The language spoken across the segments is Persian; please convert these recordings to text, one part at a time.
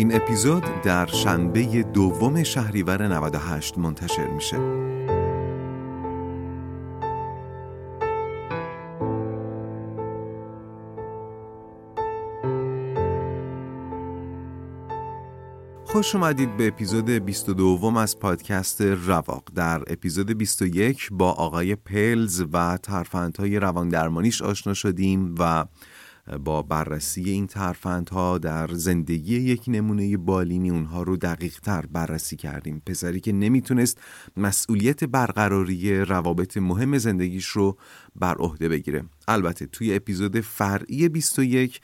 این اپیزود در شنبه دوم شهریور 98 منتشر میشه. خوش اومدید به اپیزود 22 از پادکست رواق. در اپیزود 21 با آقای پلز و ترفندهای روان درمانیش آشنا شدیم و با بررسی این ترفندها در زندگی یک نمونه بالینی اونها رو دقیق تر بررسی کردیم. پسری که نمی‌تونست مسئولیت برقراری روابط مهم زندگیش رو بر عهده بگیره. البته توی اپیزود فرعی 21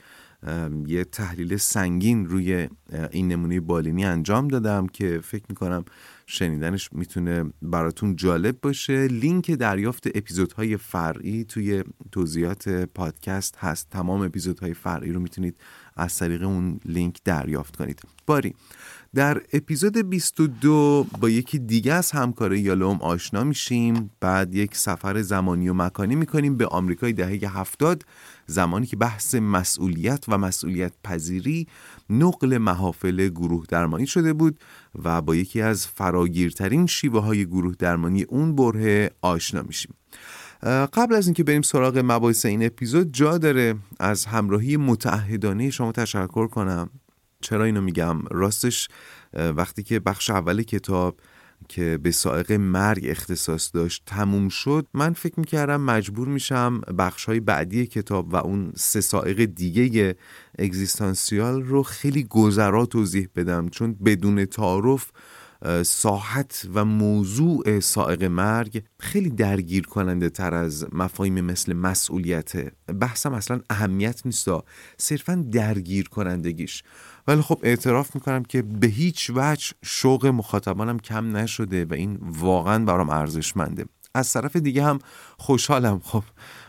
یه تحلیل سنگین روی این نمونه بالینی انجام دادم که فکر می‌کنم شنیدنش می‌تونه براتون جالب باشه. لینک دریافت اپیزودهای فرعی توی توضیحات پادکست هست. تمام اپیزودهای فرعی رو می‌تونید از طریق اون لینک دریافت کنید. باری در اپیزود 22 با یکی دیگه از همکار یالوم آشنا میشیم. بعد یک سفر زمانی و مکانی می‌کنیم به آمریکای دهه هفتاد. زمانی که بحث مسئولیت و مسئولیت پذیری نقل محافل گروه درمانی شده بود و با یکی از فراگیرترین شیوه های گروه درمانی اون بره آشنا میشیم. قبل از اینکه بریم سراغ مباحث این اپیزود جا داره از همراهی متعهدانه شما تشکر کنم. چرا اینو میگم؟ راستش وقتی که بخش اول کتاب که به سائق مرگ اختصاص داشت تموم شد من فکر می‌کردم مجبور میشم بخش های بعدی کتاب و اون سه سائق دیگه اگزیستانسیال رو خیلی گذرا توضیح بدم چون بدون تعارف ساحت و موضوع سائق مرگ خیلی درگیر کننده تر از مفاهیم مثل مسئولیت. بحثم اصلا اهمیت نیست صرفا درگیر کنندگیش ولی خب اعتراف می‌کنم که به هیچ وجه شوق مخاطبانم کم نشده و این واقعا برام ارزشمنده. از طرف دیگه هم خوشحالم خب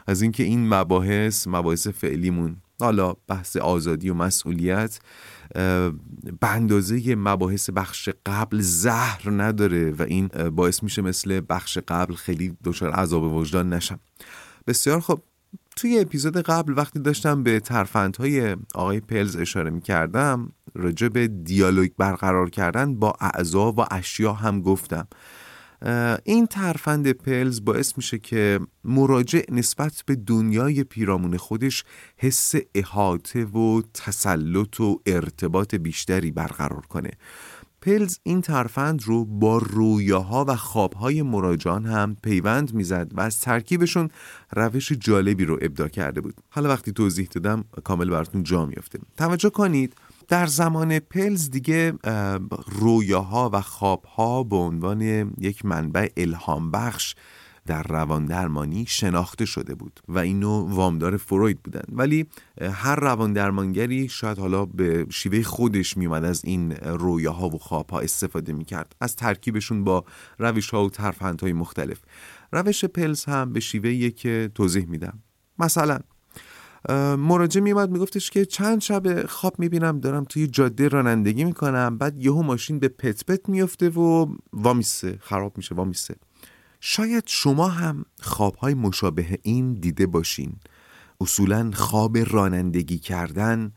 از اینکه این مباحث مباحث فعلیمون حالا بحث آزادی و مسئولیت به اندازه مباحث بخش قبل زهر نداره و این باعث میشه مثل بخش قبل خیلی دچار عذاب وجدان نشم. بسیار خب توی اپیزود قبل وقتی داشتم به ترفندهای آقای پلز اشاره می کردم راجع به دیالوگ برقرار کردن با اعضا و اشیا هم گفتم. این ترفند پلز باعث میشه که مراجع نسبت به دنیای پیرامون خودش حس احاطه و تسلط و ارتباط بیشتری برقرار کنه. پلز این ترفند رو با رویاها و خوابهای مراجعان هم پیوند می‌زد و از ترکیبشون روش جالبی رو ابدا کرده بود. حالا وقتی توضیح دادم کامل براتون جا میافته. توجه کنید در زمان پلز دیگه رویاها و خوابها به عنوان یک منبع الهام بخش در روان درمانی شناخته شده بود و اینو وامدار فروید بودن ولی هر روان درمانگری شاید حالا به شیوه خودش میومد از این رویاها و خوابها استفاده می‌کرد. از ترکیبشون با روش ها و ترفندهای مختلف. روش پلز هم به شیوه که توضیح میدم. مثلا مراجع میومد میگفتش که چند شب خواب می‌بینم دارم توی جاده رانندگی می‌کنم بعد یهو ماشین به پت پت میفته و وامیسه خراب میشه وامیسه. شاید شما هم خوابهای مشابه این دیده باشین. اصولا خواب رانندگی کردن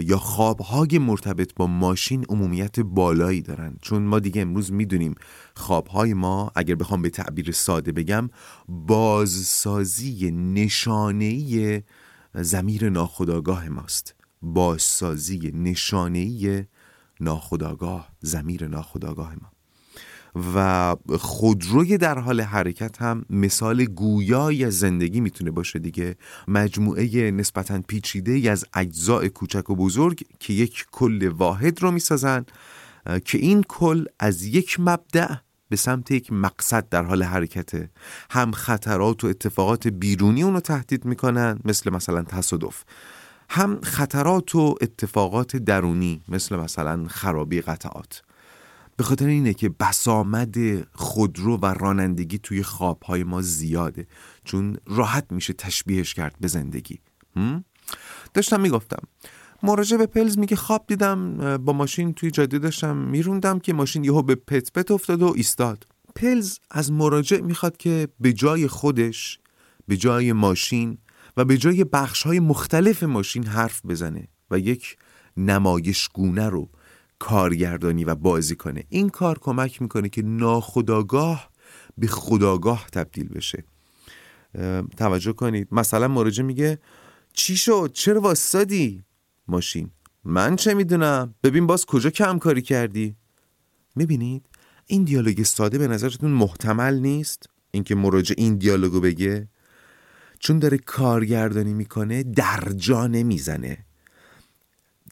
یا خوابهای مرتبط با ماشین عمومیت بالایی دارن. چون ما دیگه امروز می‌دونیم خوابهای ما اگر بخوام به تعبیر ساده بگم بازسازی نشانهی زمیر ناخداگاه ماست. بازسازی نشانهی ناخداگاه زمیر ناخداگاه ما. و خودروی در حال حرکت هم مثال گویایی از زندگی می‌تونه باشه دیگه. مجموعه نسبتا پیچیده از اجزاء کوچک و بزرگ که یک کل واحد رو می‌سازن که این کل از یک مبدع به سمت یک مقصد در حال حرکته هم خطرات و اتفاقات بیرونی اونو تهدید می‌کنن مثل مثلا تصادف. هم خطرات و اتفاقات درونی مثل مثلا خرابی قطعات. به خاطر اینه که بسامد خودرو و رانندگی توی خوابهای ما زیاده چون راحت میشه تشبیهش کرد به زندگی. داشتم می‌گفتم مراجع به پلز میگه خواب دیدم با ماشین توی جاده داشتم میروندم که ماشین یهو به پت پت افتاد و ایستاد. پلز از مراجع می‌خواد که به جای خودش به جای ماشین و به جای بخش های مختلف ماشین حرف بزنه و یک نمایشگونه رو کارگردانی و بازی کنه. این کار کمک می‌کنه که ناخداگاه به خداگاه تبدیل بشه. توجه کنید. مثلا مراجع میگه چی شد؟ چرا واسادی ماشین. من چه می‌دونم؟ ببین باز کجا کم کاری کردی؟ می‌بینید؟ این دیالوگ ساده به نظرتون محتمل نیست؟ اینکه مراجع این دیالوگو بگه؟ چون داره کارگردانی می‌کنه در جا نمی‌زنه.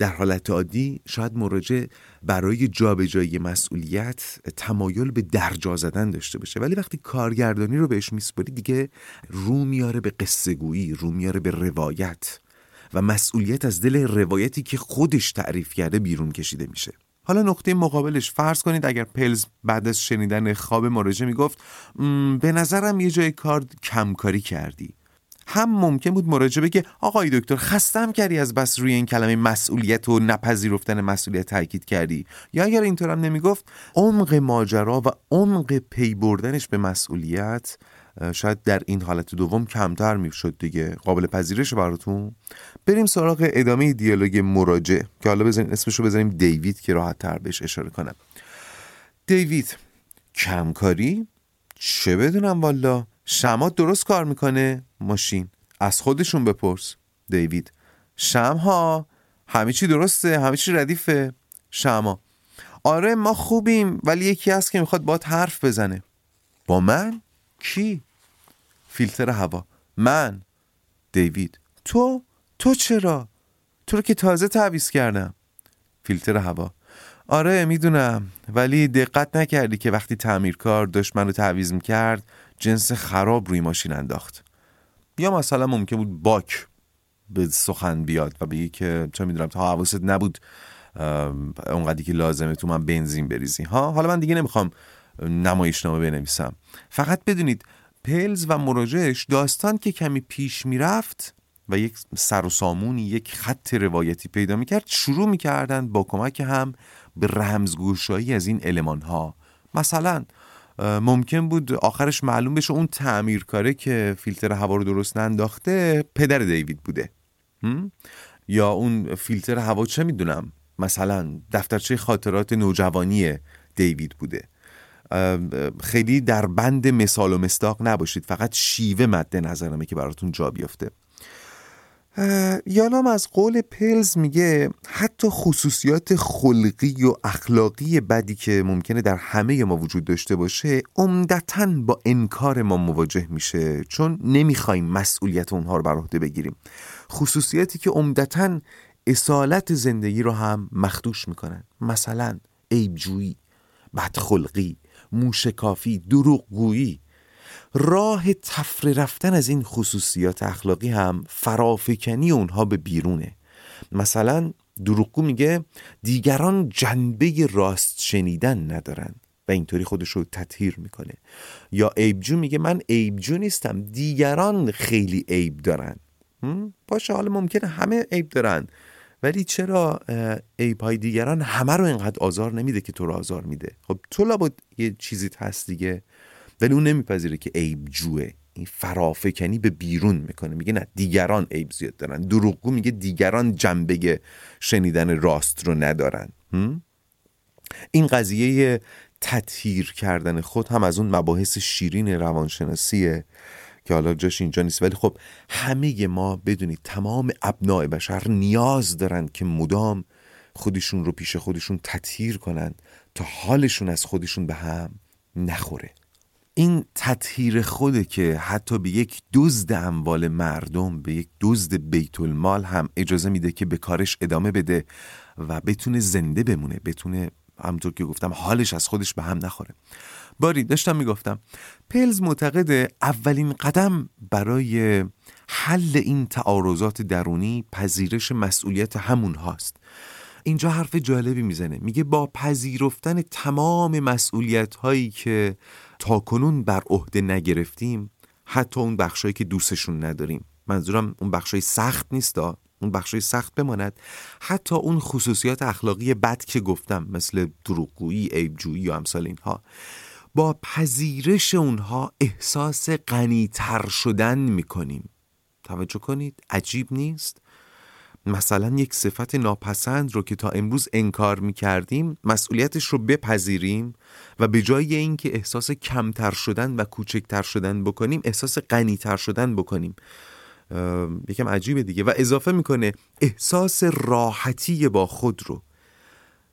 در حالت عادی شاید مراجع برای جابجایی مسئولیت تمایل به درجا زدن داشته باشه. ولی وقتی کارگردانی رو بهش میسپاری دیگه رو میاره به قصه گویی رو میاره به روایت و مسئولیت از دل روایتی که خودش تعریف کرده بیرون کشیده میشه. حالا نقطه مقابلش فرض کنید اگر پلز بعد از شنیدن خواب مراجع می‌گفت به نظرم یه جای کار کمکاری کردی. هم ممکن بود مراجعه بگه آقای دکتر خستم کردی از بس روی این کلمه مسئولیت و نپذیرفتن مسئولیت تاکید کردی؟ یا اگر اینطور هم نمی‌گفت عمق ماجرا و عمق پی بردنش به مسئولیت شاید در این حالت دوم کمتر می‌شد دیگه. قابل پذیرش براتون؟ بریم سراغ ادامه دیالوگ مراجع که حالا بزنیم اسمش رو بزنیم دیوید که راحت تر بهش اشاره کنم. دیوید کمکاری؟ چه بدونم والا؟ شمات درست کار می‌کنه ماشین. از خودشون بپرس. دیوید. شمها همه چی درسته همه چی ردیفه. شما آره ما خوبیم ولی یکی هست که می‌خواد باید حرف بزنه. با من؟ کی؟ فیلتر هوا. من. دیوید. تو؟ تو چرا؟ تو رو که تازه تعویز کردم. فیلتر هوا. آره می‌دونم. ولی دقت نکردی که وقتی تعمیرکار داشت منو تعویز می‌کرد جنس خراب روی ماشین انداخت. یا مثلا ممکن بود باک به سخن بیاد و بگی که چه می‌دونم تا حواست نبود اونقدری که لازمه تو من بنزین بریزی. ها حالا من دیگه نمی‌خوام نمایشنامه بنویسم. فقط بدونید پلز و مراجعش داستان که کمی پیش می‌رفت و یک سر و سامونی یک خط روایتی پیدا می‌کرد شروع می‌کردن با کمک هم به رمزگوشایی از این علمان ها. مثلا ممکن بود آخرش معلوم بشه اون تعمیرکاره که فیلتر هوا رو درست ننداخته پدر دیوید بوده. یا اون فیلتر هوا چه می‌دونم؟ مثلا دفترچه خاطرات نوجوانی دیوید بوده. خیلی در بند مثال و مستاق نباشید. فقط شیوه مد نظرمه که براتون جا بیفته یالام از قول پلز میگه حتی خصوصیات خلقی و اخلاقی بدی که ممکنه در همه ما وجود داشته باشه عمدتا با انکار ما مواجه میشه چون نمی‌خوایم مسئولیت اونها رو بر عهده بگیریم. خصوصیاتی که عمدتا اصالت زندگی رو هم مخدوش می‌کنن. مثلا عیبجویی بدخلقی موشکافی دروغگویی. راه تفره رفتن از این خصوصیات اخلاقی هم فرافکنی اونها به بیرونه. مثلا دروغگو میگه دیگران جنبه راست شنیدن ندارن و اینطوری خودش رو تطهیر می‌کنه. یا عیبجو میگه من عیبجو نیستم دیگران خیلی عیب دارن. باشه حالا ممکنه همه عیب دارن. ولی چرا عیب های دیگران همه رو اینقدر آزار نمیده که تو رو آزار میده؟ خب تو لابد یه چیزی هست دیگه. ولی اون نمیپذیره که عیب جوه. این فرافکنی به بیرون می‌کنه. میگه نه دیگران عیب زیاد دارن. دروغگو میگه دیگران جنبه شنیدن راست رو ندارن. این قضیه تطهیر کردن خود هم از اون مباحث شیرین روانشناسیه که حالا جاش اینجا نیست. ولی خب همه ما بدونید تمام ابناع بشر نیاز دارن که مدام خودشون رو پیش خودشون تطهیر کنن تا حالشون از خودشون به هم نخوره. این تطهیر خوده که حتی به یک دزد اموال مردم به یک دزد بیت المال هم اجازه میده که به کارش ادامه بده و بتونه زنده بمونه بتونه همطور که گفتم حالش از خودش به هم نخوره. باری داشتم می‌گفتم پلز معتقد اولین قدم برای حل این تعارضات درونی پذیرش مسئولیت همون هاست. اینجا حرف جالبی می‌زنه میگه با پذیرفتن تمام مسئولیت هایی که تا کنون بر عهده نگرفتیم حتی اون بخشایی که دوستشون نداریم. منظورم اون بخشای سخت نیست اون بخشای سخت بماند. حتی اون خصوصیات اخلاقی بد که گفتم مثل دروغگویی عیبجویی یا امثال اینها با پذیرش اونها احساس غنیتر شدن می‌کنیم. توجه کنید عجیب نیست؟ مثلا یک صفت ناپسند رو که تا امروز انکار می‌کردیم مسئولیتش رو بپذیریم و به جای اینکه احساس کمتر شدن و کوچکتر شدن بکنیم احساس غنیتر شدن بکنیم. یکم عجیبه دیگه. و اضافه می‌کنه احساس راحتی با خود رو.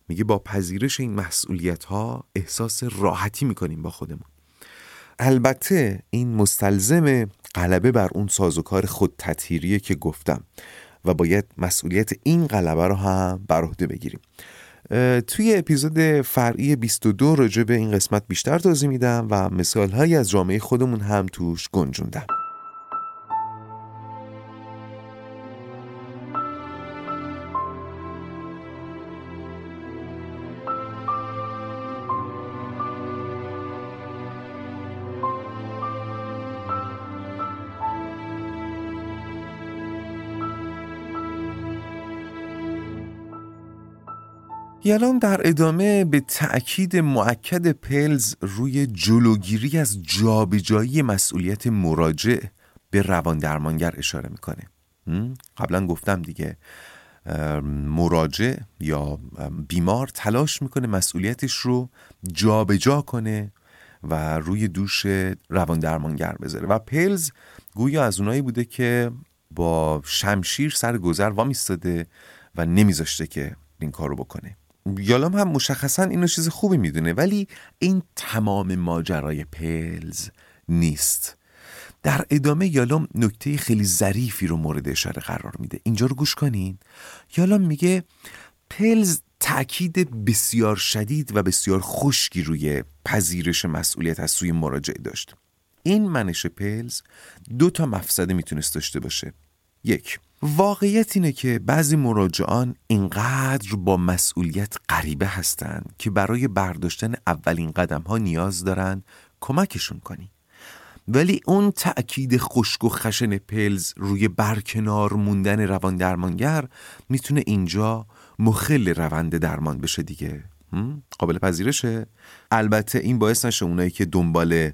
میگه با پذیرش این مسئولیت ها احساس راحتی می‌کنیم با خودمون. البته این مستلزم غلبه بر اون سازوکار خود تطهیریه که گفتم. و باید مسئولیت این غلبه رو هم بر عهده بگیریم. توی اپیزود فرعی 22 راجع به این قسمت بیشتر توضیح میدم و مثال از جامعه خودمون هم توش گنجوندم. یالام در ادامه به تأکید معکد پلز روی جلوگیری از جابجایی مسئولیت مراجع به روان درمانگر اشاره می‌کنه. قبلا گفتم دیگه مراجع یا بیمار تلاش می‌کنه مسئولیتش رو جابجا جا کنه و روی دوش روان درمانگر بذاره. و پلز گویا از اونایی بوده که با شمشیر سر گذر وامیستاده و نمیذاشته که این کارو بکنه. یالام هم مشخصا اینو چیز خوبی می‌دونه ولی این تمام ماجرای پلز نیست. در ادامه یالام نکته خیلی ظریفی رو مورد اشاره قرار میده. اینجا رو گوش کنین. یالام میگه پلز تاکید بسیار شدید و بسیار خشکی روی پذیرش مسئولیت از سوی مراجع داشت. این منش پلز دو تا مفسده می‌تونست داشته باشه. یک واقعیت اینه که بعضی مراجعان اینقدر با مسئولیت غریبه هستند که برای برداشتن اولین قدم ها نیاز دارن کمکشون کنی. ولی اون تأکید خشک و خشن پلز روی برکنار موندن روان درمانگر می‌تونه اینجا مخل روند درمان بشه دیگه. قابل پذیرشه؟ البته این باعث نشه اونایی که دنبال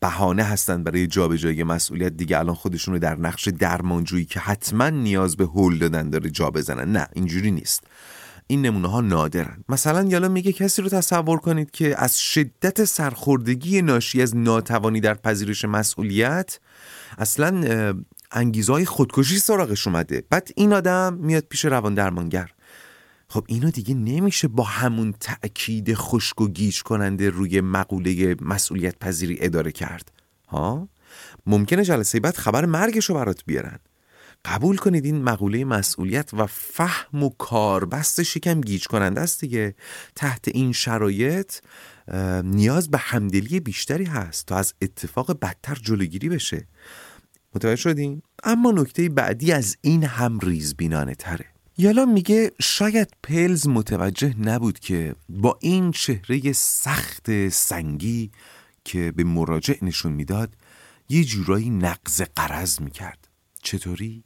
بهانه هستند برای جابجایی مسئولیت. دیگه الان خودشون رو در نقش درمانجویی که حتما نیاز به هول دادن داره جا بزنن. نه اینجوری نیست. این نمونه ها نادرن. مثلا یالا میگه کسی رو تصور کنید که از شدت سرخوردگی ناشی از ناتوانی در پذیرش مسئولیت اصلا انگیزهای خودکشی سراغش اومده. بعد این آدم میاد پیش روان درمانگر خب اینو دیگه نمیشه با همون تأکید خشک و گیج کننده روی مقوله مسئولیت پذیری اداره کرد. ها؟ ممکنه جلسه بعد خبر مرگش رو برات بیارن. قبول کنید این مقوله مسئولیت و فهم و کاربست یکم گیج کننده است دیگه. تحت این شرایط نیاز به همدلی بیشتری هست تا از اتفاق بدتر جلوگیری بشه. متوجه شدین؟ اما نکته بعدی از این هم ریزبینانه تره. یالا میگه شاید پلز متوجه نبود که با این چهره سخت سنگی که به مراجع نشون می‌داد یه جورایی نقض قرض می‌کرد. چطوری؟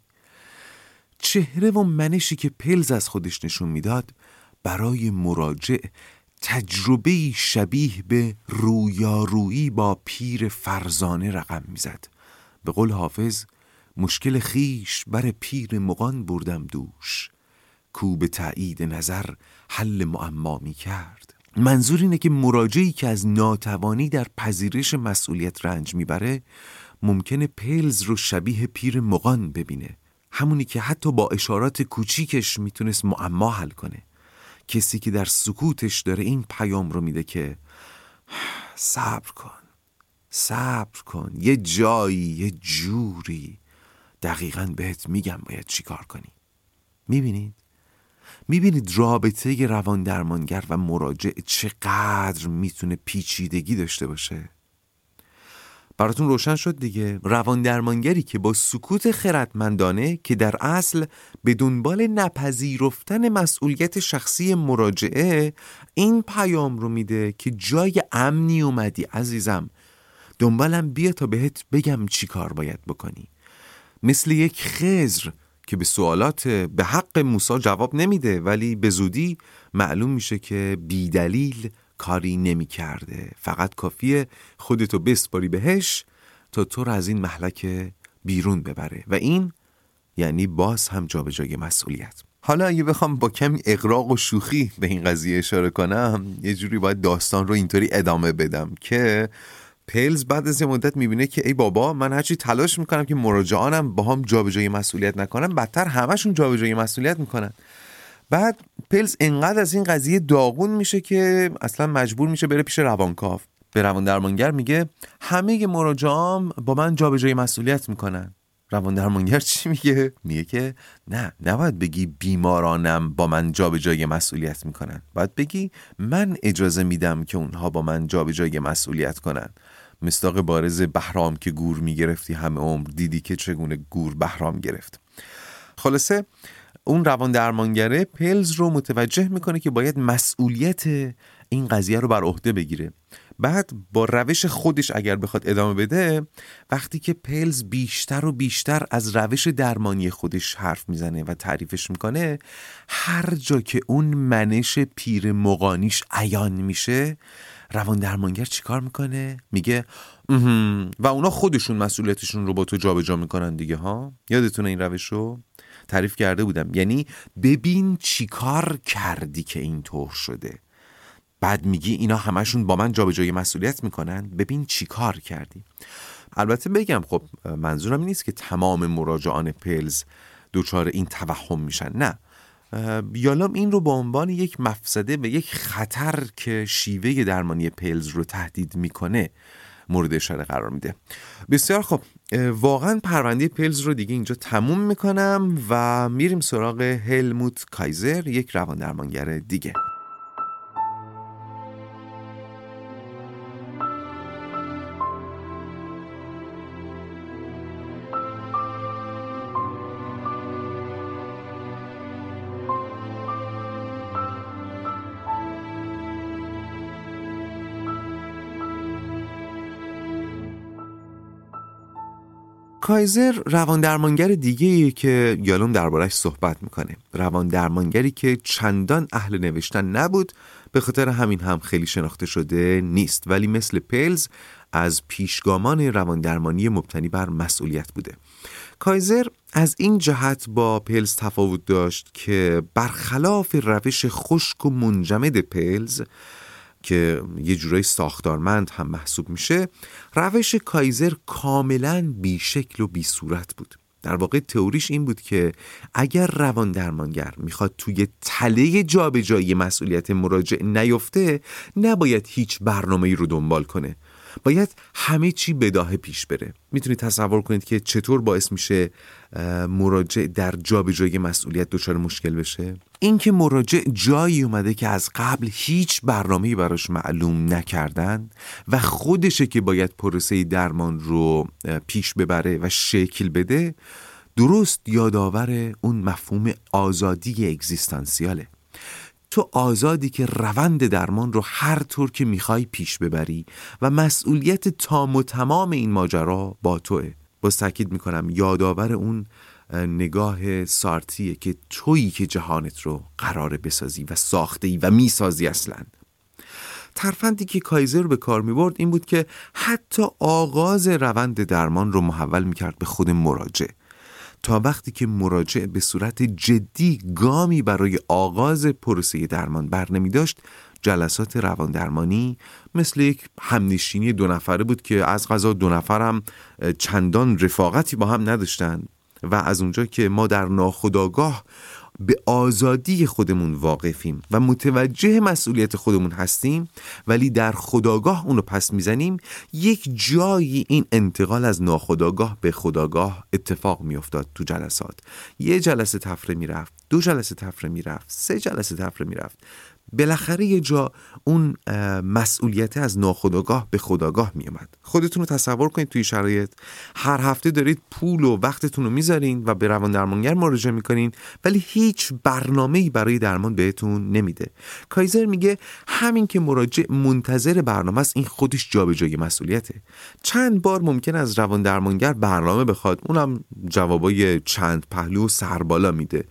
چهره و منشی که پلز از خودش نشون می‌داد برای مراجع تجربه شبیه به رویارویی با پیر فرزانه رقم می‌زد. به قول حافظ مشکل خیش بر پیر مغان بردم دوش. کو به تایید نظر حل معما می کرد. منظور اینه که مراجعی که از ناتوانی در پذیرش مسئولیت رنج می‌بره ممکنه پلز رو شبیه پیر مغان ببینه. همونی که حتی با اشارات کوچیکش می‌تونست معما حل کنه. کسی که در سکوتش داره این پیام رو میده که صبر کن صبر کن. یه جایی یه جوری. دقیقا بهت میگم باید چیکار کنی. می‌بینید می‌بینید رابطه روان درمانگر و مراجع چقدر می‌تونه پیچیدگی داشته باشه؟ براتون روشن شد دیگه. روان درمانگری که با سکوت خردمندانه که در اصل به دنبال نپذیرفتن مسئولیت شخصی مراجعه این پیام رو میده که جای امنی اومدی عزیزم دنبالم بیا تا بهت بگم چی کار باید بکنی. مثل یک خزر که به سوالات به حق موسا جواب نمیده ولی به زودی معلوم میشه که بیدلیل کاری نمی کرده فقط کافیه خودتو بسپاری بهش تا تو رو از این محلک بیرون ببره. و این یعنی باز هم جابجایی مسئولیت. حالا اگه بخوام با کمی اقراق و شوخی به این قضیه اشاره کنم یه جوری باید داستان رو اینطوری ادامه بدم که پیلز بعد از یه مدت می‌بینه که ای بابا من هرچی تلاش می‌کنم که مراجعانم با هم جابجایی مسئولیت نکنم بدتر همشون جابجایی مسئولیت می‌کنن. بعد پیلز انقدر از این قضیه داغون میشه که اصلا مجبور میشه بره پیش روانکاو. به روان درمانگر میگه همه مراجعام با من جابجایی مسئولیت می‌کنن. روان درمانگر چی میگه؟ میگه که نه نباید بگی بیمارانم با من جابجایی مسئولیت می‌کنن. باید بگی من اجازه میدم که اونها با من جابجایی مسئولیت کنن. مستاق بارز بهرام که گور می‌گرفتی همه عمر دیدی که چگونه گور بهرام گرفت. خلاصه اون روان درمانگره پلز رو متوجه می‌کنه که باید مسئولیت این قضیه رو بر عهده بگیره. بعد با روش خودش اگر بخواد ادامه بده وقتی که پلز بیشتر و بیشتر از روش درمانی خودش حرف می‌زنه و تعریفش می‌کنه هر جا که اون منش پیر مقانیش عیان میشه روان درمانگر چیکار می‌کنه؟ میگه و اونا خودشون مسئولیتشون رو با تو جابجا می‌کنن دیگه ها؟ یادتونه این روش رو تعریف کرده بودم. یعنی ببین چیکار کردی که اینطور شده. بعد میگی اینا همشون با من جابجایی مسئولیت می‌کنن. ببین چیکار کردی. البته بگم خب منظورم نیست که تمام مراجعان پلز دچار این توهم میشن. نه. بیالام این رو به عنوان یک مفسده و یک خطر که شیوه درمانی پلز رو تهدید می‌کنه مورد اشاره قرار میده. بسیار خب واقعا پرونده پلز رو دیگه اینجا تموم می‌کنم و میریم سراغ هلموت کایزر یک روان درمانگر دیگه. کایزر روان درمانگر دیگه که یالوم دربارش صحبت می‌کنه. روان درمانگری که چندان اهل نوشتن نبود به خاطر همین هم خیلی شناخته شده نیست. ولی مثل پلز از پیشگامان روان درمانی مبتنی بر مسئولیت بوده. کایزر از این جهت با پلز تفاوت داشت که برخلاف روش خشک و منجمد پلز که یه جورای ساختارمند هم محسوب میشه روش کایزر کاملا بیشکل و بی صورت بود. در واقع تئوریش این بود که اگر روان درمانگر می‌خواد توی تله جابجایی مسئولیت مراجع نیفته نباید هیچ برنامه رو دنبال کنه. باید همه چی بداهه پیش بره. می‌تونید تصور کنید که چطور باعث میشه مراجع در جابجایی مسئولیت دچار مشکل بشه؟ اینکه مراجع جایی اومده که از قبل هیچ برنامه‌ای براش معلوم نکردن و خودشه که باید پروسه درمان رو پیش ببره و شکل بده درست یادآور اون مفهوم آزادی اگزیستانسیاله. تو آزادی که روند درمان رو هر طور که می‌خوای پیش ببری و مسئولیت تام و تمام این ماجرا با توه. باز تاکید می‌کنم یادآور اون نگاه سارتیه که تویی که جهانت رو قراره بسازی و ساخته ای و می‌سازی اصلا. ترفندی که کایزر به کار می برد این بود که حتی آغاز روند درمان رو محول می کرد به خود مراجع. تا وقتی که مراجع به صورت جدی گامی برای آغاز پروسه درمان بر نمی داشت جلسات روان درمانی مثل یک همنشینی دو نفره بود که از غذا دو نفر هم چندان رفاقتی با هم نداشتند و از اونجا که ما در ناخداگاه به آزادی خودمون واقفیم و متوجه مسئولیت خودمون هستیم ولی در خداگاه اونو پس می‌زنیم یک جایی این انتقال از ناخداگاه به خداگاه اتفاق میافتاد تو جلسات. یه جلسه تفره می‌رفت دو جلسه تفره می‌رفت سه جلسه تفره می‌رفت. بالاخره یه جا اون مسئولیت از ناخودآگاه به خداگاه میومد خودتون رو تصور کنید توی شرایط. هر هفته دارید پول و وقتتون رو می‌ذارین و به روان درمانگر مراجعه می‌کنین ولی هیچ برنامه‌ای برای درمان بهتون نمیده. کایزر میگه همین که مراجع منتظر برنامه است این خودش جابجایی مسئولیته. چند بار ممکن از روان درمانگر برنامه بخواد. اونم جوابای چند پهلو و سربالا میده.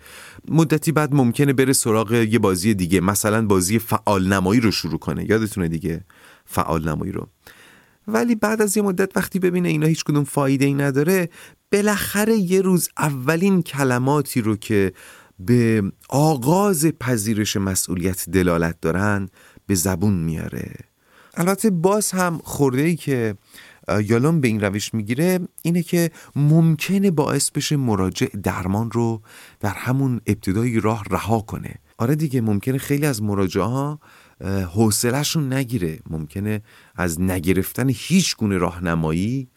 مدتی بعد ممکنه بره سراغ یه بازی دیگه. مثلا بازی فعال نمایی رو شروع کنه. یادتونه دیگه؟ فعال نمایی رو. ولی بعد از یه مدت وقتی ببینه اینا هیچ کدوم فایده ای نداره بالاخره یه روز اولین کلماتی رو که به آغاز پذیرش مسئولیت دلالت دارن به زبون میاره. البته باز هم خورده ای که یالون به این روش می‌گیره اینه که ممکنه باعث بشه مراجع درمان رو در همون ابتدای راه رها کنه. آره دیگه ممکنه خیلی از مراجعه ها حوصلهشون نگیره. ممکنه از نگرفتن هیچ گونه راهنمایی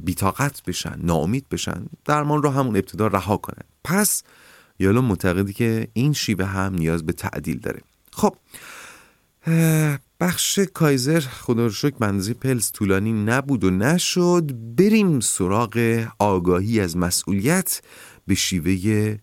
بیتاقت بشن ناامید بشن درمان رو همون ابتدا رها کنن. پس یالون معتقدی که این شیوه هم نیاز به تعدیل داره. خب بخش کایزر خدا منزی پلز طولانی نبود و نشد. بریم سراغ آگاهی از مسئولیت به شیوه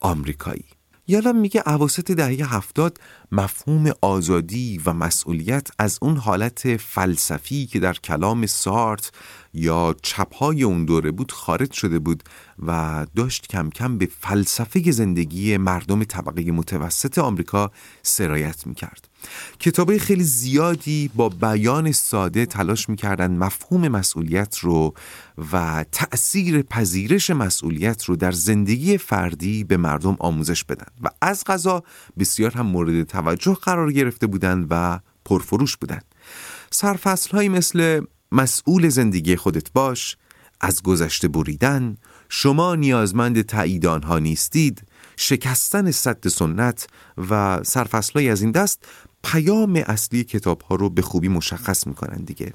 آمریکایی. یالا میگه عواسط دهه هفتاد مفهوم آزادی و مسئولیت از اون حالت فلسفی که در کلام سارت یا چپهای اون دوره بود خارج شده بود و داشت کم کم به فلسفه زندگی مردم طبقه متوسط آمریکا سرایت می‌کرد. کتابه خیلی زیادی با بیان ساده تلاش می‌کردن مفهوم مسئولیت رو و تأثیر پذیرش مسئولیت رو در زندگی فردی به مردم آموزش بدن. و از غذا بسیار هم مورد توجه قرار گرفته بودند و پرفروش بودند سرفصل مثل مسئول زندگی خودت باش از گذشته بریدن شما نیازمند تایید آنها نیستید شکستن صد سنت و سرفصلای از این دست پیام اصلی کتاب ها رو به خوبی مشخص می‌کنن دیگه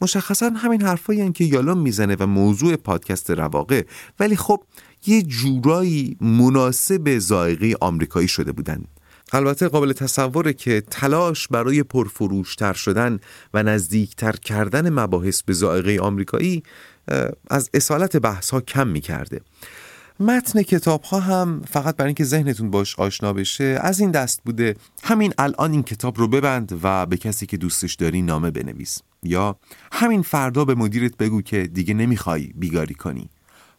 مشخصا همین حرفایی که یالون می‌زنه و موضوع پادکست رواقه ولی خب یه جورایی مناسب زائقه آمریکایی شده بودن البته قابل تصوره که تلاش برای پرفروشتر شدن و نزدیکتر کردن مباحث به زائقه آمریکایی از اصالت بحث ها کم می کرده. متن کتاب ها هم فقط برای اینکه ذهنتون باش آشنا بشه از این دست بوده. همین الان این کتاب رو ببند و به کسی که دوستش داری نامه بنویس. یا همین فردا به مدیرت بگو که دیگه نمی‌خوای بیگاری کنی.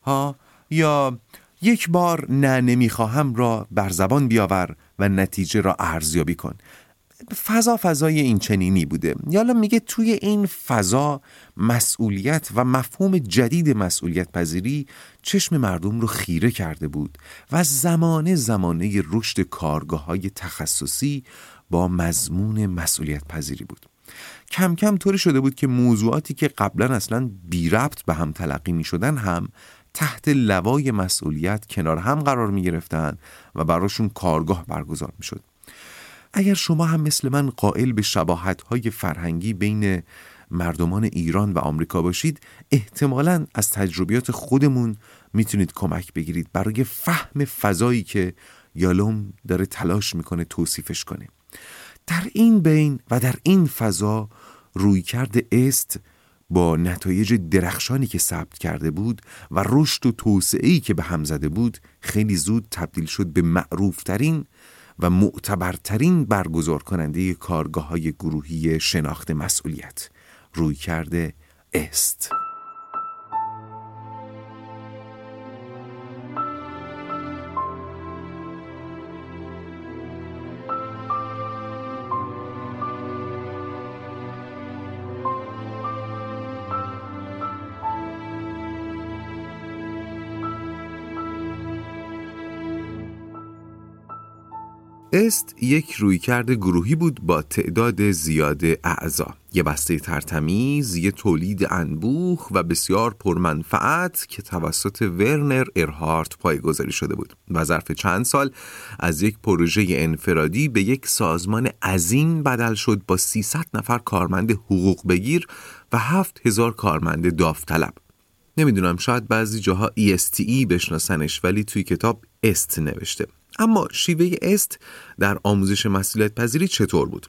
ها؟ یا یک بار نه نمی‌خواهم را بر زبان بیاور و نتیجه را ارزیابی کن. فضا فضای این چنینی بوده یالا میگه توی این فضا مسئولیت و مفهوم جدید مسئولیت پذیری چشم مردم رو خیره کرده بود و زمانه زمانه رشد کارگاه های تخصصی با مضمون مسئولیت پذیری بود کم کم طوری شده بود که موضوعاتی که قبلا اصلا بی ربط به هم تلقی می شدن هم تحت لوای مسئولیت کنار هم قرار می گرفتن و براشون کارگاه برگزار می شد. اگر شما هم مثل من قائل به شباهت فرهنگی بین مردمان ایران و آمریکا باشید احتمالا از تجربیات خودمون می‌تونید کمک بگیرید برای فهم فضایی که یالوم داره تلاش می‌کنه توصیفش کنه. در این بین و در این فضا رویکرد است با نتایج درخشانی که ثبت کرده بود و رشد و توسعه‌ای که به هم زده بود خیلی زود تبدیل شد به معروفترین و معتبرترین برگزار کننده کارگاه های گروهی شناخت مسئولیت روی کرده است. است یک رویکرد گروهی بود با تعداد زیاد اعضا. یه بسته ترتمیز، یه تولید انبوه و بسیار پرمنفعت که توسط ورنر ارهارت پایگذاری شده بود و ظرف چند سال از یک پروژه انفرادی به یک سازمان عظیم بدل شد با 300 نفر کارمند حقوق بگیر و 7000 کارمند داوطلب. نمی‌دونم شاید بعضی جاها ESTE بشناسنش ولی توی کتاب است نوشته. اما شیوه است در آموزش مسئولیت پذیری چطور بود؟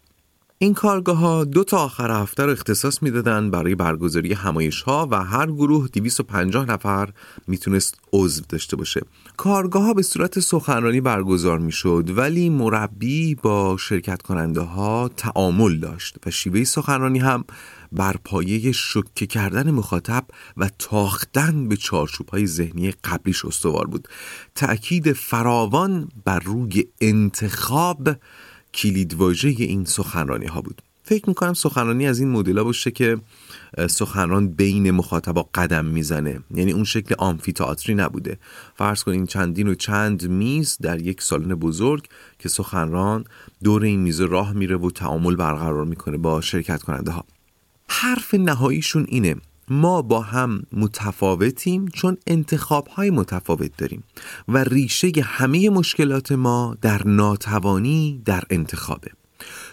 این کارگاه ها دو تا آخر هفته رو اختصاص می‌دادن برای برگزاری همایش ها و هر گروه 250 نفر می‌تونست عضو داشته باشه. کارگاه ها به صورت سخنرانی برگزار می‌شد ولی مربی با شرکت کننده ها تعامل داشت و شیوه سخنرانی هم بر پایه شکه کردن مخاطب و تاختن به چارچوب های ذهنی قبلیش استوار بود. تأکید فراوان بر روی انتخاب کلیدواژه این سخنرانی ها بود. فکر می‌کنم سخنرانی از این مدل باشه که سخنران بین مخاطبا قدم می‌زنه. یعنی اون شکل آمفیتئاتری نبوده. فرض کنین چندین و چند میز در یک سالن بزرگ که سخنران دور این میز راه میره و تعامل برقرار می‌کنه با شرکت کننده ها حرف نهاییشون اینه. ما با هم متفاوتیم چون انتخاب های متفاوت داریم و ریشه همه مشکلات ما در ناتوانی در انتخابه.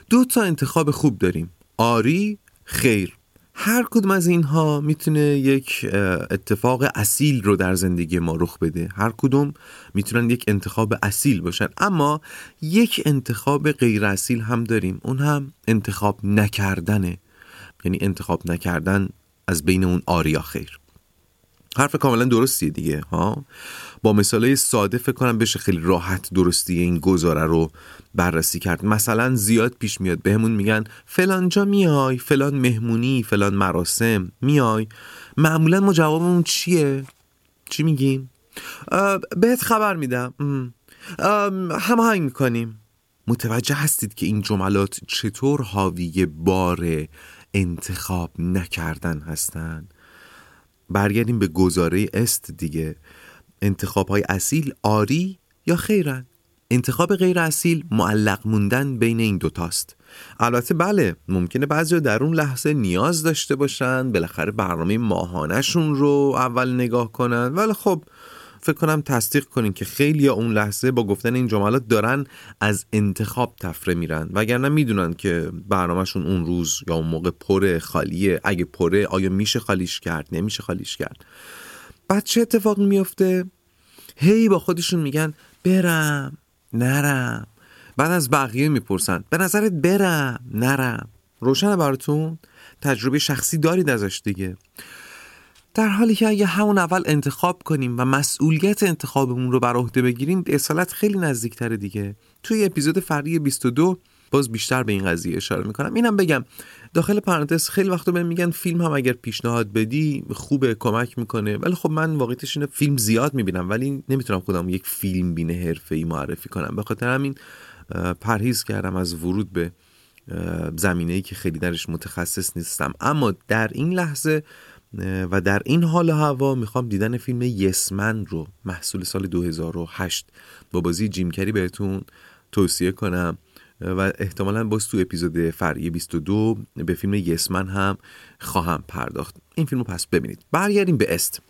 دو تا انتخاب خوب داریم. آری خیر. هر کدوم از اینها می‌تونه یک اتفاق اصیل رو در زندگی ما رخ بده. هر کدوم می‌تونن یک انتخاب اصیل باشن. اما یک انتخاب غیر اصیل هم داریم. اون هم انتخاب نکردنه. یعنی انتخاب نکردن از بین اون آریا خیر. حرف کاملا درستیه دیگه ها؟ با مثاله ساده فکر کنم بشه خیلی راحت درستی این گزاره رو بررسی کرد. مثلا زیاد پیش میاد بهمون میگن فلان جا میای فلان مهمونی فلان مراسم میای. معمولا ما جوابمون چیه؟ چی میگیم؟ بهت خبر میدم. هماهنگ می‌کنیم. متوجه هستید که این جملات چطور حاوی بار انتخاب نکردن هستند برگردیم به گزاره است دیگه. انتخاب های اصیل آری یا خیرن؟ انتخاب غیر اصیل معلق موندن بین این دوتاست البته بله ممکنه بعضی در اون لحظه نیاز داشته باشن بالاخره برنامه ماهانهشون رو اول نگاه کنن. ولی خب فکر کنم تصدیق کنین که خیلی اون لحظه با گفتن این جملات دارن از انتخاب تفره میرن. وگرنه می‌دونن که برنامهشون اون روز یا اون موقع پر خالیه. اگه پره آیا میشه خالیش کرد؟ نمیشه خالیش کرد. بعد چه اتفاقی میفته؟ هی با خودشون میگن برم نرم. بعد از بقیه می‌پرسن به نظرت برم نرم؟ روشن براتون؟ تجربه شخصی دارید ازش دیگه. در حالی که اگه همون اول انتخاب کنیم و مسئولیت انتخابمون رو بر عهده بگیریم به اصالت خیلی نزدیکتره دیگه. توی اپیزود فرقی 22 باز بیشتر به این قضیه اشاره می‌کنم. اینم بگم داخل پرانتز خیلی وقتا بهم میگن فیلم هم اگر پیشنهاد بدی خوبه کمک می‌کنه. ولی خب من واقعیتش اینه فیلم زیاد می‌بینم ولی نمی‌تونم خودم یک فیلم بینه ای معرفی کنم. به خاطر همین پرهیز کردم از ورود به زمینه ای که خیلی درش متخصص نیستم. اما در این لحظه و در این حال هوا می‌خوام دیدن فیلم یسمن رو محصول سال 2008 با بازی جیم کری بهتون توصیه کنم. و احتمالا باز تو اپیزود فرعی 22 به فیلم یسمن هم خواهم پرداخت. این فیلم رو پس ببینید. برگردیم به است.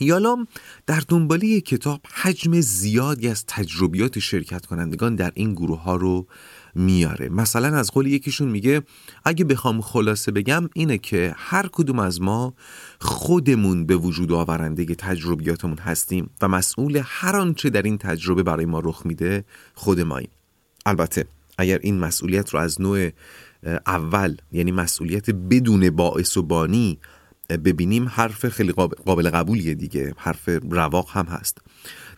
یالام در دنباله یک کتاب حجم زیادی از تجربیات شرکت کنندگان در این گروه ها رو میاره. مثلا از قول یکیشون میگه اگه بخوام خلاصه بگم اینه که هر کدوم از ما خودمون به وجود آورنده تجربیاتمون هستیم و مسئول هر آنچه در این تجربه برای ما رخ میده خود ماییم. البته اگر این مسئولیت رو از نوع اول یعنی مسئولیت بدون باعث و بانی ببینیم حرف خیلی قابل قبولیه دیگه. حرف رواق هم هست.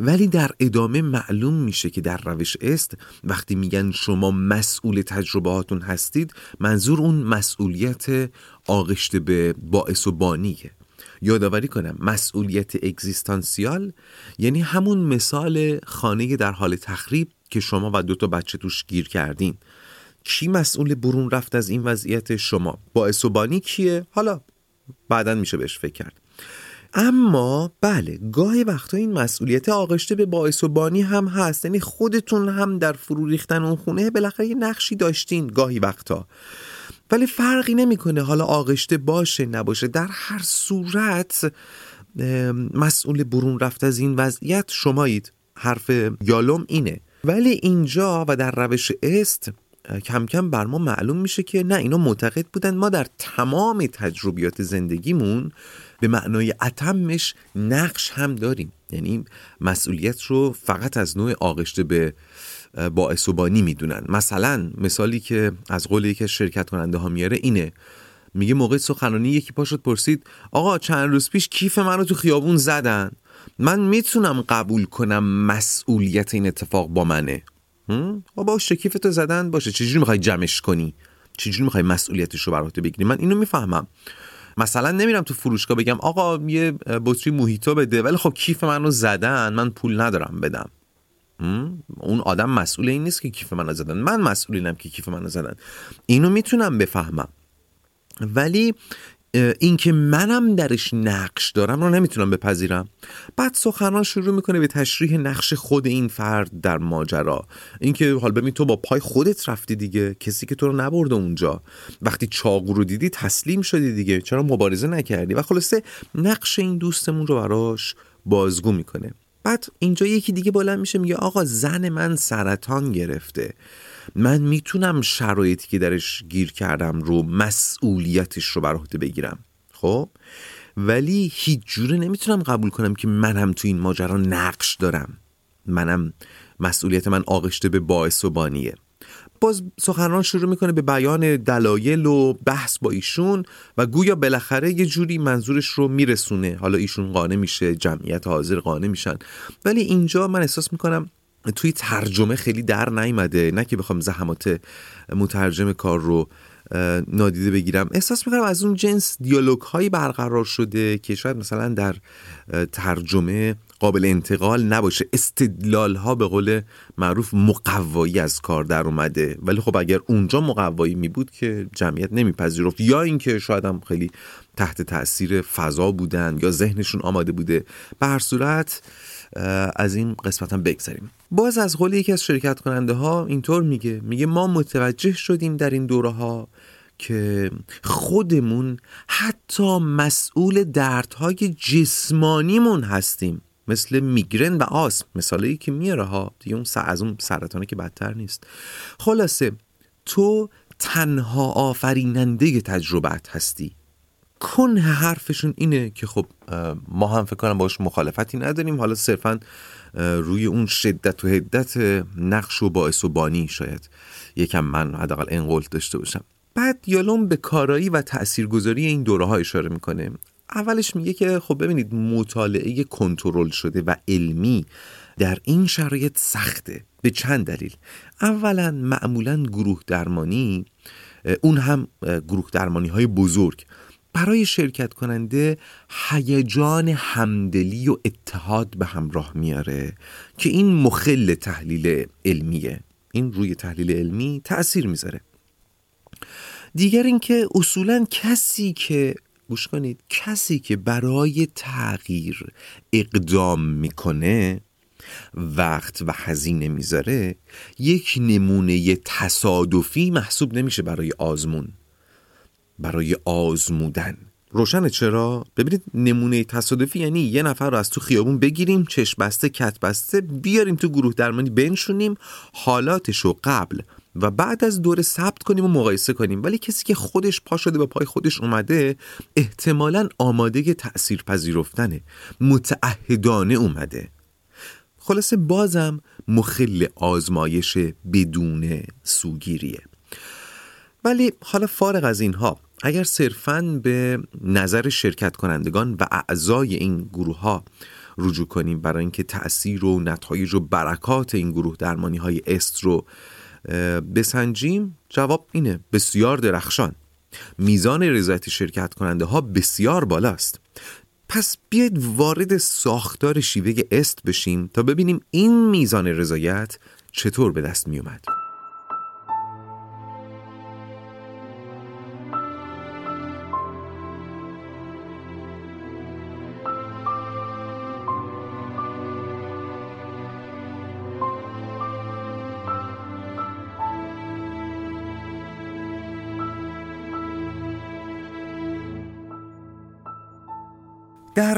ولی در ادامه معلوم میشه که در روش است وقتی میگن شما مسئول تجربهاتون هستید منظور اون مسئولیت آغشته به باعث و بانیه. یادآوری کنم مسئولیت اگزیستانسیال یعنی همون مثال خانه در حال تخریب که شما و دو تا بچه توش گیر کردین. کی مسئول برون رفت از این وضعیت؟ شما. باعث و بانی کیه؟ حالا بعدا میشه بهش فکر کرد. اما بله گاهی وقتا این مسئولیت آغشته به باعث و بانی هم هست. یعنی خودتون هم در فرو ریختن اون خونه بالاخره یه نقشی داشتین گاهی وقتا. ولی فرقی نمی‌کنه حالا آغشته باشه نباشه. در هر صورت مسئول برون رفت از این وضعیت شمایید. حرف یالوم اینه. ولی اینجا و در روش است کم کم بر ما معلوم میشه که نه اینا معتقد بودن ما در تمام تجربیات زندگیمون به معنای اتمش نقش هم داریم. یعنی مسئولیت رو فقط از نوع آغشته به باعث و بانی می‌دونن. مثلا مثالی که از قول یکی از شرکت کننده ها میاره اینه. میگه موقع سخنرانی یکی پاشد پرسید آقا چند روز پیش کیف منو تو خیابون زدن؟ من می‌تونم قبول کنم مسئولیت این اتفاق با منه. با باشه کیفتو زدن باشه. چجوری می‌خوای جمعش کنی؟ چجوری می‌خوای مسئولیتش رو بر بگیری؟ من اینو می‌فهمم. مثلا نمیرم تو فروشگاه بگم آقا یه بطری موهیتو بده. ولی خب کیف منو زدن من پول ندارم بدم. اون آدم مسئول این نیست که کیف منو زدن. من مسئولینم که کیف منو زدن. اینو می‌تونم بفهمم. ولی اینکه منم درش نقش دارم رو نمی‌تونم بپذیرم. بعد سخنران شروع می‌کنه به تشریح نقش خود این فرد در ماجرا. اینکه حال ببین تو با پای خودت رفتی دیگه. کسی که تو رو نبرده اونجا. وقتی چاقو رو دیدی تسلیم شدی دیگه. چرا مبارزه نکردی؟ و خلاصه نقش این دوستمون رو براش بازگو می‌کنه. بعد اینجا یکی دیگه بلند میشه میگه آقا زن من سرطان گرفته. من می‌تونم شرایطی که درش گیر کردم رو مسئولیتش رو بر عهده بگیرم. خب؟ ولی هیچ جوره نمی‌تونم قبول کنم که منم تو این ماجرا نقش دارم. منم مسئولیت من آغشته به باعث و بانیه. باز سخنران شروع می‌کنه به بیان دلایل و بحث با ایشون و گویا بالاخره یه جوری منظورش رو میرسونه. حالا ایشون قانه میشه جمعیت حاضر قانه میشن. ولی اینجا من احساس می‌کنم توی ترجمه خیلی در نیامده. نه که بخوام زحمات مترجم کار رو نادیده بگیرم. احساس می‌کنم از اون جنس دیالوگ هایی برقرار شده که شاید مثلا در ترجمه قابل انتقال نباشه. استدلال ها به قول معروف مقوایی از کار در اومده. ولی خب اگر اونجا مقوایی می بود که جمعیت نمیپذیرفت. یا اینکه شاید هم خیلی تحت تاثیر فضا بودن یا ذهنشون آماده بوده. به هر صورت از این قسمت هم بگذاریم باز از قول یکی از شرکت کننده ها اینطور میگه. میگه ما متوجه شدیم در این دوره ها که خودمون حتی مسئول دردهای جسمانیمون هستیم. مثل میگرن و آسم. مثالی که میاره ها. دیگه اون از اون سرطانه که بدتر نیست. خلاصه تو تنها آفریننده تجربت هستی. کنه حرفشون اینه که خب ما هم فکر کنم باش مخالفتی نداریم. حالا صرفا روی اون شدت و حدت نقش و باعث و بانی شاید یکم من حداقل انقل داشته باشم. بعد یالوم به کارایی و تاثیرگذاری این دوره ها اشاره می‌کنه. اولش میگه که خب ببینید مطالعه کنترل شده و علمی در این شرایط سخته به چند دلیل. اولا معمولا گروه درمانی اون هم گروه درمانی های بزرگ. برای شرکت کننده هیجان همدلی و اتحاد به همراه میاره که این مخل تحلیل علمیه. این روی تحلیل علمی تأثیر می‌ذاره. دیگر اینکه اصولا کسی که گوش کنید کسی که برای تغییر اقدام می‌کنه وقت و هزینه می‌ذاره یک نمونه تصادفی محسوب نمیشه برای آزمون. برای آزمودن. روشن چرا؟ ببینید نمونه تصادفی یعنی یه نفر رو از تو خیابون بگیریم چشم بسته کت بسته بیاریم تو گروه درمانی بنشونیم حالاتش رو قبل و بعد از دوره ثبت کنیم و مقایسه کنیم. ولی کسی که خودش پا شده به پای خودش اومده احتمالا آماده تأثیر پذیرفتنه متعهدانه اومده. خلاصه بازم مخل آزمایش بدون سوگیریه. ولی حالا فارغ از اینها اگر صرفا به نظر شرکت کنندگان و اعضای این گروه ها رجوع کنیم برای اینکه تأثیر و نتایج و برکات این گروه درمانی های است رو بسنجیم جواب اینه بسیار درخشان میزان رضایت شرکت کننده ها بسیار بالاست پس بیاید وارد ساختار شیوه است بشیم تا ببینیم این میزان رضایت چطور به دست می اومد.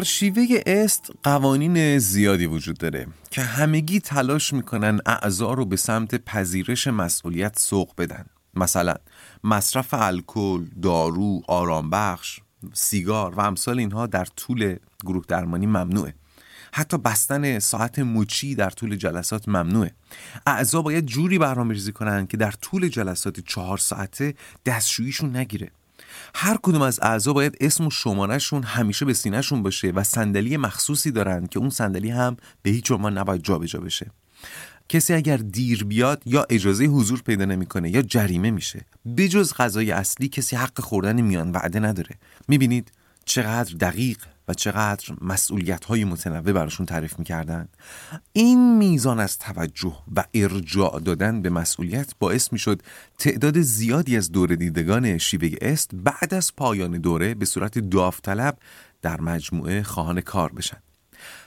در شیوه است قوانین زیادی وجود داره که همگی تلاش می‌کنن اعضا رو به سمت پذیرش مسئولیت سوق بدن. مثلا مصرف الکل، دارو، آرامبخش، سیگار و امثال اینها در طول گروه درمانی ممنوعه. حتی بستن ساعت مچی در طول جلسات ممنوعه. اعضا باید جوری برنامه ریزی کنن که در طول جلسات چهار ساعته دستشوییشون نگیره. هر کدوم از اعضا باید اسم و شمارهشون همیشه به سینهشون باشه و صندلی مخصوصی دارن که اون صندلی هم به هیچ عنوان نباید جابجا بشه. کسی اگر دیر بیاد یا اجازه حضور پیدا نمی‌کنه یا جریمه میشه. بجز غذای اصلی کسی حق خوردن میان وعده نداره. می‌بینید چقدر دقیق و چقدر مسئولیت های متنوع براشون تعریف می‌کردن. این میزان از توجه و ارجاع دادن به مسئولیت باعث می‌شد تعداد زیادی از دور دیدگان شیوه است بعد از پایان دوره به صورت داوطلب در مجموعه خواهان کار بشن.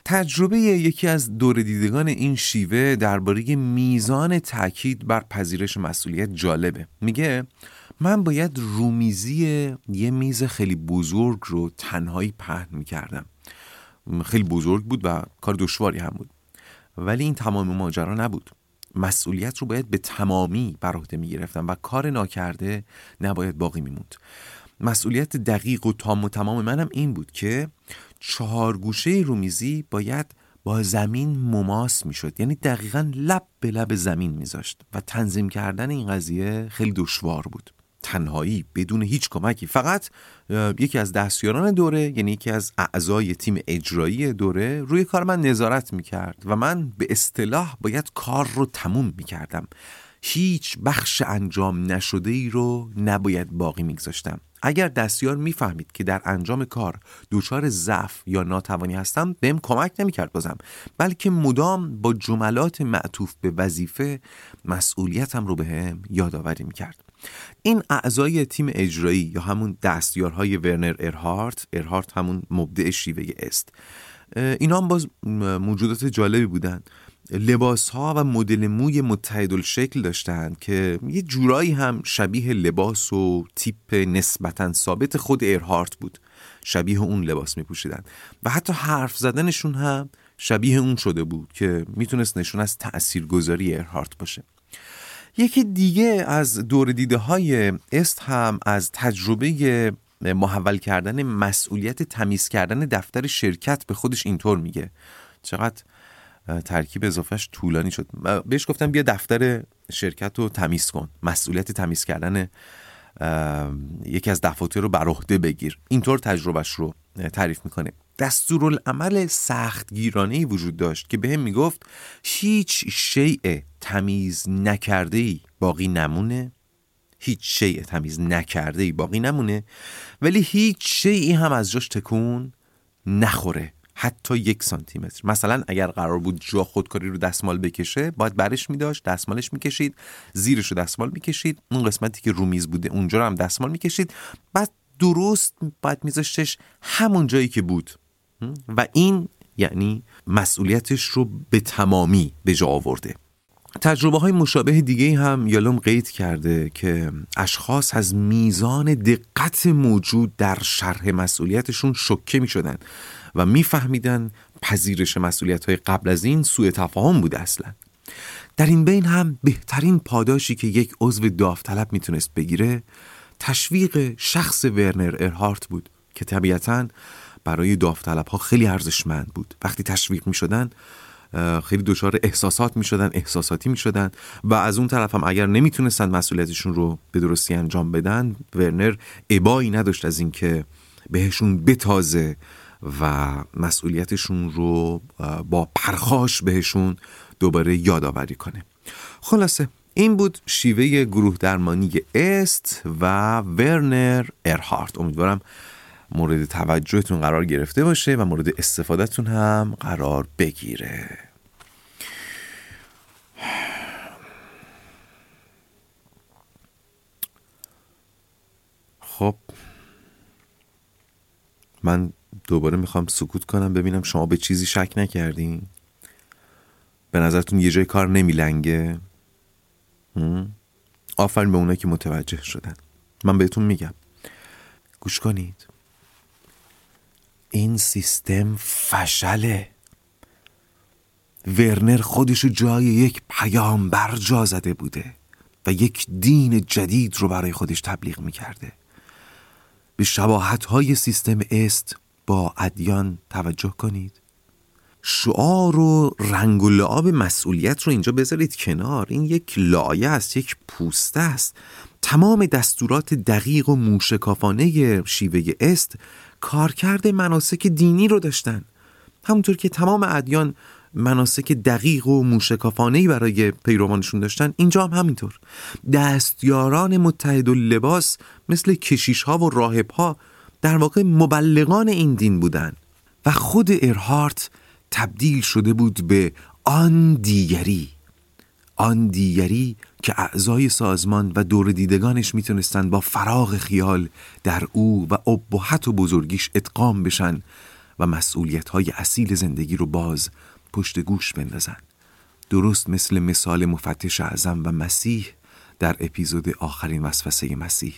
تجربه یکی از دور دیدگان این شیوه درباره میزان تاکید بر پذیرش مسئولیت جالبه. میگه من باید رومیزی یه میز خیلی بزرگ رو تنهایی پهن می‌کردم. خیلی بزرگ بود و کار دشواری هم بود. ولی این تمام ماجرا نبود. مسئولیت رو باید به تمامی بر عهده می‌گرفتم و کار ناکرده نباید باقی میموند. مسئولیت دقیق و تام و تمام منم این بود که چهار گوشه رومیزی باید با زمین مماس می‌شد. یعنی دقیقا لب به لب زمین میذاشت. و تنظیم کردن این قضیه خیلی دشوار بود. تنهایی بدون هیچ کمکی. فقط یکی از دستیاران دوره یعنی یکی از اعضای تیم اجرایی دوره روی کار من نظارت می‌کرد. و من به اصطلاح باید کار رو تموم می‌کردم. هیچ بخش انجام نشده ای رو نباید باقی میگذاشتم. اگر دستیار می‌فهمید که در انجام کار دچار ضعف یا ناتوانی هستم بهم کمک نمی‌کرد بازم بلکه مدام با جملات معطوف به وظیفه مسئولیتم رو بهم به یادآوری می‌کرد. این اعضای تیم اجرایی یا همون دستیارهای ورنر ارهارت ارهارت همون مبدع شیوه است. اینا هم باز موجودات جالبی بودن. لباس ها و مدل موی متحد شکل داشتند که یه جورایی هم شبیه لباس و تیپ نسبتا ثابت خود ارهارت بود. شبیه اون لباس می پوشیدن و حتی حرف زدنشون هم شبیه اون شده بود که می‌تونست نشون از تاثیرگذاری ارهارت باشه. یکی دیگه از دور دیده های است هم از تجربه محول کردن مسئولیت تمیز کردن دفتر شرکت به خودش اینطور میگه. چقدر ترکیب اضافهش طولانی شد. بهش گفتم بیا دفتر شرکت رو تمیز کن. مسئولیت تمیز کردن یکی از دفاتر رو بر عهده بگیر. اینطور تجربهش رو تعریف می‌کنه. دستورالعمل سختگیرانه ای وجود داشت که بهم می‌گفت هیچ شیء تمیز نکرده ای باقی نمونه. هیچ شیء تمیز نکرده ای باقی نمونه. ولی هیچ شیعی هم از جاش تکون نخوره. حتی یک سانتی متر مثلا اگر قرار بود جا خودکاری رو دستمال بکشه باید برش میداشت دستمالش می‌کشید زیرش رو دستمال می‌کشید اون قسمتی که رومیز بوده اونجا رو هم دستمال می‌کشید. بعد درست باید میذاشتش همون جایی که بود. و این یعنی مسئولیتش رو به تمامی به جا آورده. تجربه های مشابه دیگه هم یالوم قید کرده که اشخاص از میزان دقت موجود در شرح مسئولیتشون شکه می شدن و میفهمیدن پذیرش مسئولیت های قبل از این سوء تفاهم بوده اصلا. در این بین هم بهترین پاداشی که یک عضو داوطلب می‌تونست بگیره تشویق شخص ورنر ارهارت بود که طبیعتا برای داوطلب ها خیلی ارزشمند بود. وقتی تشویق می شدن خیلی دچار احساسات می شدن احساساتی می شدن و از اون طرف هم اگر نمی‌تونستن مسئولیتشون رو به درستی انجام بدن ورنر ابایی نداشت از اینکه بهشون بتازه و مسئولیتشون رو با پرخاش بهشون دوباره یادآوری کنه. خلاصه این بود شیوه گروه درمانی است و ورنر ارهارت. امیدوارم مورد توجهتون قرار گرفته باشه و مورد استفادهتون هم قرار بگیره. خب من دوباره می‌خوام سکوت کنم ببینم شما به چیزی شک نکردین. به نظرتون یه جای کار نمیلنگه؟ آفرین به اونایی که متوجه شدن. من بهتون میگم. گوش کنید. این سیستم فشله. ورنر خودشو جای یک پیامبر جا زده بوده و یک دین جدید رو برای خودش تبلیغ می‌کرده. به شباهت های سیستم است با ادیان توجه کنید. شعار و رنگ و لعاب مسئولیت رو اینجا بذارید کنار. این یک لایه است یک پوسته است. تمام دستورات دقیق و موشکافانه شیوه است کارکرد مناسک دینی رو داشتن. همونطور که تمام ادیان مناسک دقیق و موشکافانهی برای پیروانشون داشتن اینجا هم همینطور. دستیاران متحد و لباس مثل کشیش ها و راهب ها در واقع مبلغان این دین بودن و خود ارهارت تبدیل شده بود به آن دیگری. آن دیگری که اعضای سازمان و دور دیدگانش می‌تونستند با فراغ خیال در او و ابهت و بزرگیش ادغام بشن و مسئولیت های اصیل زندگی رو باز پشت گوش بندازن. درست مثل مثال مفتش اعظم و مسیح در اپیزود آخرین وسوسه مسیح.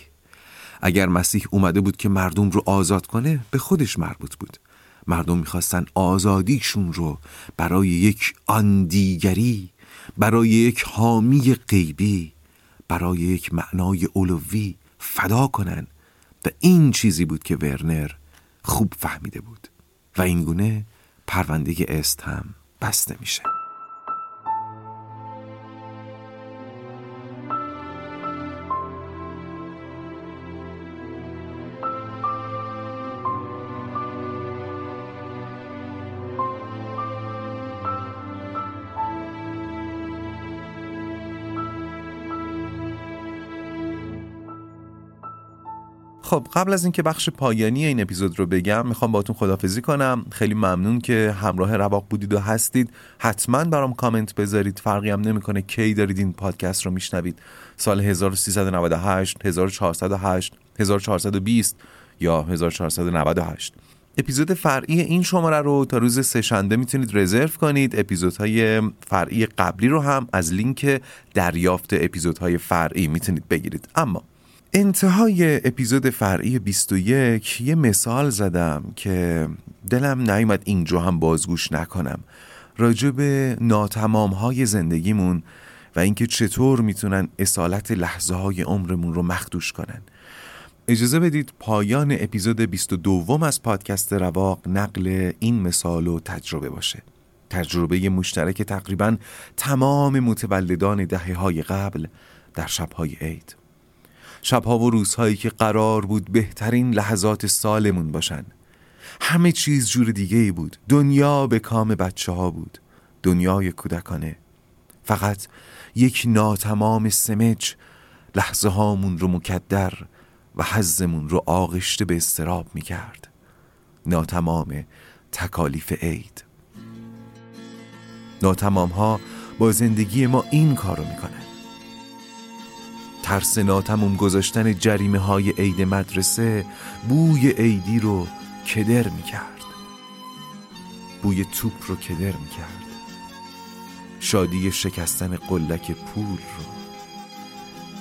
اگر مسیح اومده بود که مردم رو آزاد کنه به خودش مربوط بود. مردم می‌خواستن آزادیشون رو برای یک آن دیگری برای یک حامی غیبی برای یک معنای اولوی فدا کنن. و این چیزی بود که ورنر خوب فهمیده بود. و اینگونه پرونده است هم بسته میشه. خب قبل از اینکه بخش پایانی این اپیزود رو بگم می‌خوام باتون خدافزی کنم. خیلی ممنون که همراه رواق بودید و هستید. حتما برام کامنت بذارید. فرقی هم نمی‌کنه کی دارید این پادکست رو میشنوید. سال 1398 1408 1420 یا 1498 اپیزود فرعی این شماره رو تا روز سهشنبه می‌تونید رزرو کنید. اپیزودهای فرعی قبلی رو هم از لینک دریافت اپیزودهای فرعی می‌تونید بگیرید. اما انتهای اپیزود فرعی 21 یه مثال زدم که دلم نیومد اینجا هم بازگوش نکنم. راجع به ناتمام های زندگیمون و اینکه چطور می‌تونن اصالت لحظه های عمرمون رو مخدوش کنن. اجازه بدید پایان اپیزود 22 از پادکست رواق نقل این مثال و تجربه باشه. تجربه مشترک تقریبا تمام متولدان دهه های قبل در شبهای عید. شبها و روزهایی که قرار بود بهترین لحظات سالمون باشن. همه چیز جور دیگه ای بود. دنیا به کام بچه ها بود. دنیای کودکانه. فقط یک ناتمام سمج لحظه هامون رو مکدر و حزمون رو آغشته به استراب می کرد ناتمام تکالیف عید. ناتمام ها با زندگی ما این کارو می‌کنن. ترس ناتموم گذاشتن جریمه های عید مدرسه بوی عیدی رو کدر می کرد بوی توپ رو کدر می کرد شادی شکستن قلک پول رو.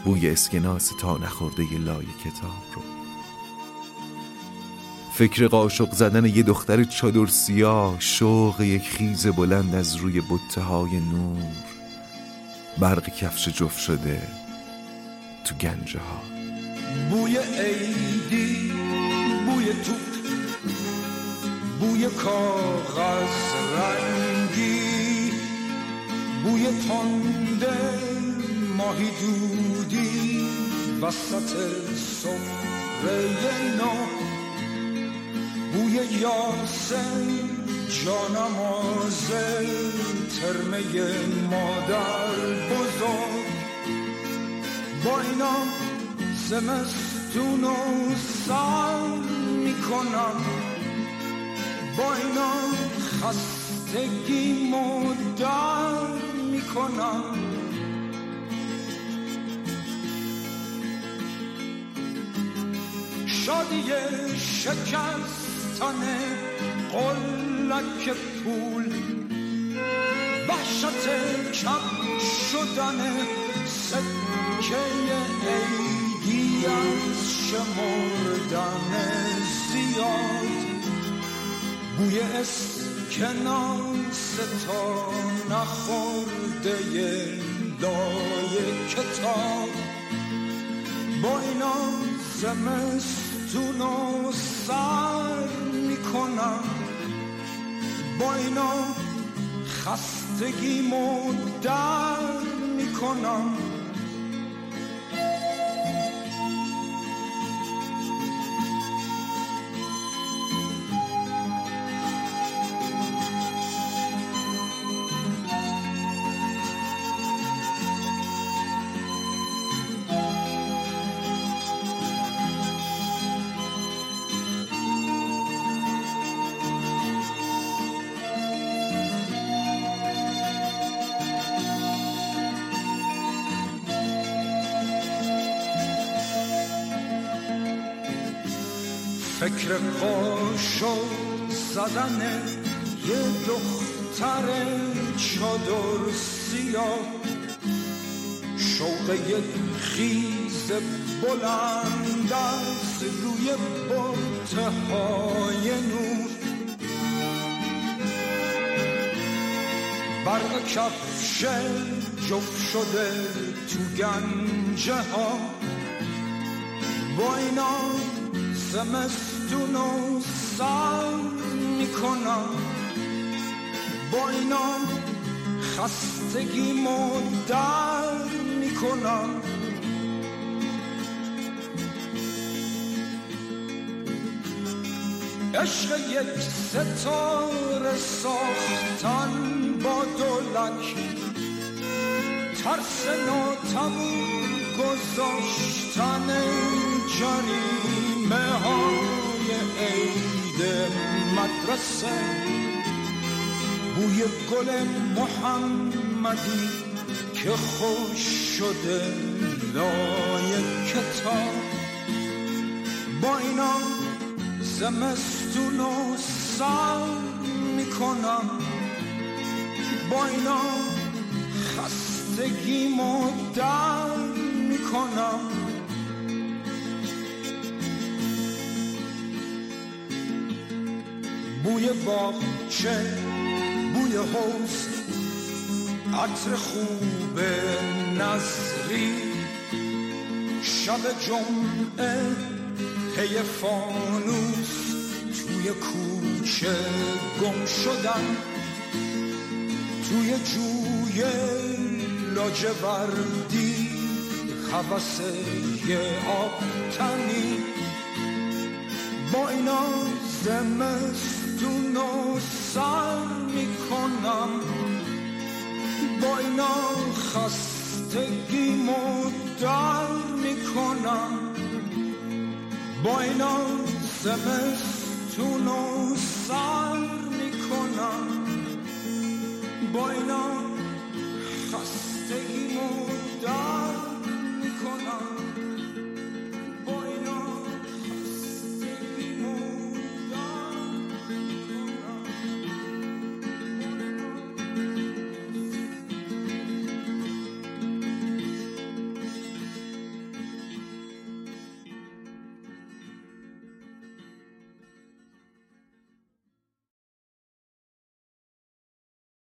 بوی اسکناس تا نخورده لای کتاب رو. فکر قاشق زدن یه دختر چادر سیاه شوق یک خیز بلند از روی بطه های نور. برق کفش جفت شده. تو گنجه ها بوی عیدی بوی توپ بوی کاغذ رنگی بوی تنده ماهی دودی وسط سفره نو. بوی یاسم جانمازه ترمه مادر بزرگ. اینا زمستون و سال می‌کنم. با اینا خستگی مدر می‌کنم. شادی شکستن قلک پول وحشت کم شدن سکه عیدی از زیاد. بوی اسکناس تا نخورده لای کتاب. با اینا زمستون و سر می‌کنم. با اینا خستگیمو در می‌کنم. فکر قاشو زدن یه دختر چادر سیاه. شوق یک خیز بلند از روی های نور. برق کفش جفت شده تو گنجه ها با اینا زمستون و سر می‌کنم. با اینا خستگی در می‌کنم. عشق یک ستاره ساختن با دولک ترس ناتمون گذاشتن جریمه های عید مدرسه بوی گل محمدی که خوش شده لای کتاب. با اینا زمستون و سر می‌کنم با اینا خستگی در می‌کنم. بوی باغچه بوی حوز عطر خوب نظری. شب جمعه پی فانوس توی کوچه گم شدن توی جوی لاجوردی حوث یه آب تنی با اینا زمستون می‌دونم سر می‌کنم. با اینا خستگیمو در می‌کنم. با اینا زمستونو سر می‌کنم. با اینا خستگی مدر